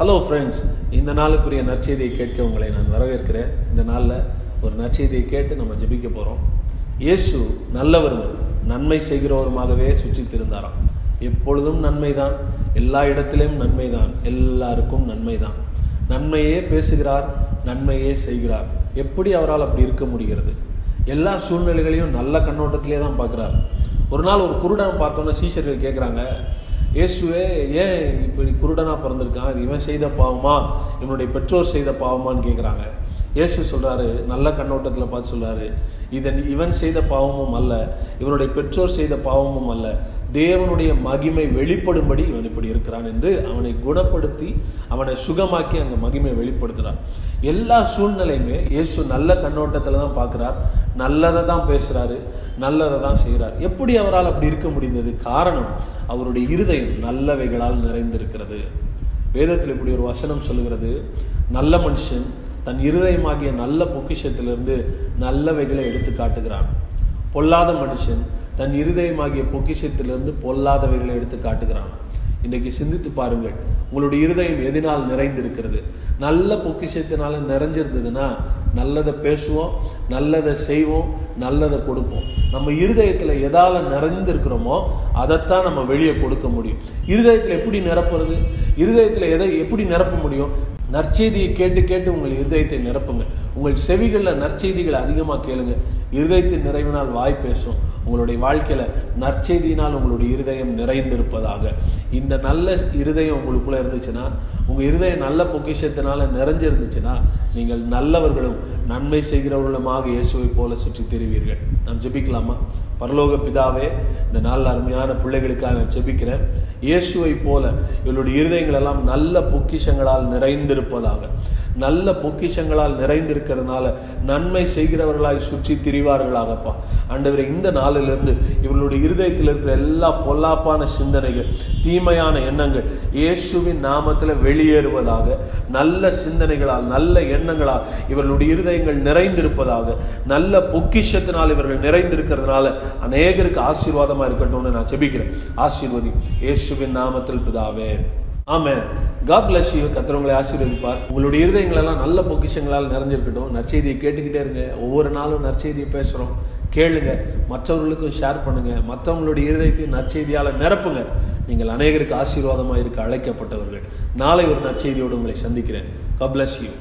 Hello friends இந்த நாளுக்குரிய நற்செய்தியை கேட்க உங்களை நான் வரவேற்கிறேன். இந்த நாளில் ஒரு நற்செய்தியை கேட்டு நம்ம ஜெபிக்க போகிறோம் இயேசு நல்லவரும் நன்மை செய்கிறவருமாகவே சுற்றித்திருந்தாராம். எப்பொழுதும் நன்மை தான் எல்லா இடத்திலும் நன்மைதான் எல்லாருக்கும் நன்மை தான் நன்மையே பேசுகிறார் நன்மையே செய்கிறார். எப்படி அவரால் அப்படி இருக்க முடிகிறது? எல்லா சூழ்நிலைகளையும் நல்ல கண்ணோட்டத்திலே தான் பார்க்குறார். ஒரு நாள் ஒரு குருடன் பார்த்தோன்னே சீஷர்கள் கேட்குறாங்க இயேசுவே ஏன் இப்படி குருடனா பிறந்திருக்கான்? அது இவன் செய்த பாவமா? இவனுடைய பெற்றோர் செய்த பாவமான்னு கேட்குறாங்க இயேசு சொல்றாரு நல்ல கண்ணோட்டத்தில் பார்த்து சொல்றாரு. இதன் இவன் செய்த பாவமும் அல்ல இவனுடைய பெற்றோர் செய்த பாவமும் அல்ல. தேவனுடைய மகிமை வெளிப்படும்படி இவன் இப்படி இருக்கிறான் என்று அவனை குணப்படுத்தி அவனை சுகமாக்கி அங்கே மகிமை வெளிப்படுத்துகிறான் எல்லா சூழ்நிலையுமே இயேசு நல்ல கண்ணோட்டத்தில் தான் பார்க்குறார். நல்லதை தான் பேசுகிறாரு நல்லதை தான் செய்கிறார் எப்படி அவரால் அப்படி இருக்க முடிந்தது? காரணம் அவருடைய இருதயம் நல்லவைகளால் நிறைந்திருக்கிறது. வேதத்தில் இப்படி ஒரு வசனம் சொல்லுகிறது. நல்ல மனுஷன் தன் இருதயமாகிய நல்ல பொக்கிஷத்திலிருந்து நல்லவைகளை எடுத்து காட்டுகிறான் பொல்லாத மனுஷன் தன் இருதயமாகிய பொக்கிஷத்திலிருந்து பொல்லாதவைகளை எடுத்து காட்டுகிறான். இன்றைக்கு சிந்தித்து பாருங்கள். உங்களுடைய இருதயம் எதனால் நிறைந்திருக்கிறது. நல்ல பொக்கிஷத்தினால நிறைஞ்சிருந்ததுன்னா நல்லதை பேசுவோம் நல்லதை செய்வோம் நல்லதை கொடுப்போம். நம்ம இருதயத்தில் எதால் நிறைந்திருக்கிறோமோ அதைத்தான் நம்ம வெளியே கொடுக்க முடியும். இருதயத்தில் எப்படி நிரப்புறது? இருதயத்தில் எதை எப்படி நிரப்ப முடியும்? நற்செய்தியை கேட்டு கேட்டு உங்கள் இருதயத்தை நிரப்புங்க. உங்கள் செவிகளில் நற்செய்திகளை அதிகமாக கேளுங்க. இருதயத்தின் நிறைவினால் வாய் பேசும். உங்களுடைய வாழ்க்கையில் நற்செய்தியினால் உங்களுடைய இருதயம் நிறைந்திருப்பதாக. இந்த நல்ல இருதயம் உங்களுக்குள்ளே இருந்துச்சுன்னா உங்கள் இருதயம் நல்ல பொக்கிஷத்தினால் நிறைஞ்சிருந்துச்சுன்னா நீங்கள் நல்லவர்களும் நன்மை செய்கிறவர்களுமாக இயேசுவை போல சுற்றி தெரிவீர்கள். நாம் ஜெபிக்கலாமா? பரலோக பிதாவே இந்த நல்ல அருமையான பிள்ளைகளுக்காக நான் ஜெபிக்கிறேன். இயேசுவை போல இவளுடைய இருதயங்களெல்லாம் நல்ல பொக்கிஷங்களால் நிறைந்திருப்பதாக நல்ல பொக்கிஷங்களால் நிறைந்திருக்கிறதுனால நன்மை செய்கிறவர்களாய் சுற்றி திரிவார்களாகப்பா. ஆண்டவரை இந்த நாளிலிருந்து இவர்களுடைய இருதயத்தில் இருக்கிற எல்லா பொல்லாப்பான சிந்தனைகள் தீமையான எண்ணங்கள் இயேசுவின் நாமத்தில் வெளியேறுவதாக நல்ல சிந்தனைகளால் நல்ல எண்ணங்களால் இவர்களுடைய இருதயங்கள் நிறைந்திருப்பதாக நல்ல பொக்கிஷத்தினால் இவர்கள் நிறைந்திருக்கிறதுனால அநேகருக்கு ஆசீர்வாதமாக இருக்கட்டும்னு நான் செபிக்கிறேன் ஆசீர்வதி இயேசுவின் நாமத்தில் பிதாவே. ஆமாம் காட் பிளஸ் யூ கத்திரவங்களை ஆசீர்வதிப்பார். உங்களுடைய இருதயங்களெல்லாம் நல்ல பொக்கிஷங்களால் நிறைஞ்சிருக்கட்டும். நற்செய்தியை கேட்டுக்கிட்டே இருங்க. ஒவ்வொரு நாளும் நற்செய்தியை பேசுகிறோம் கேளுங்க. மற்றவர்களுக்கும் ஷேர் பண்ணுங்க. மற்றவங்களுடைய இருதயத்தையும் நற்செய்தியால் நிரப்புங்க. நீங்கள் அநேகருக்கு ஆசீர்வாதமாக இருக்க அழைக்கப்பட்டவர்கள். நாளை ஒரு நற்செய்தியோடு உங்களை சந்திக்கிறேன். God bless you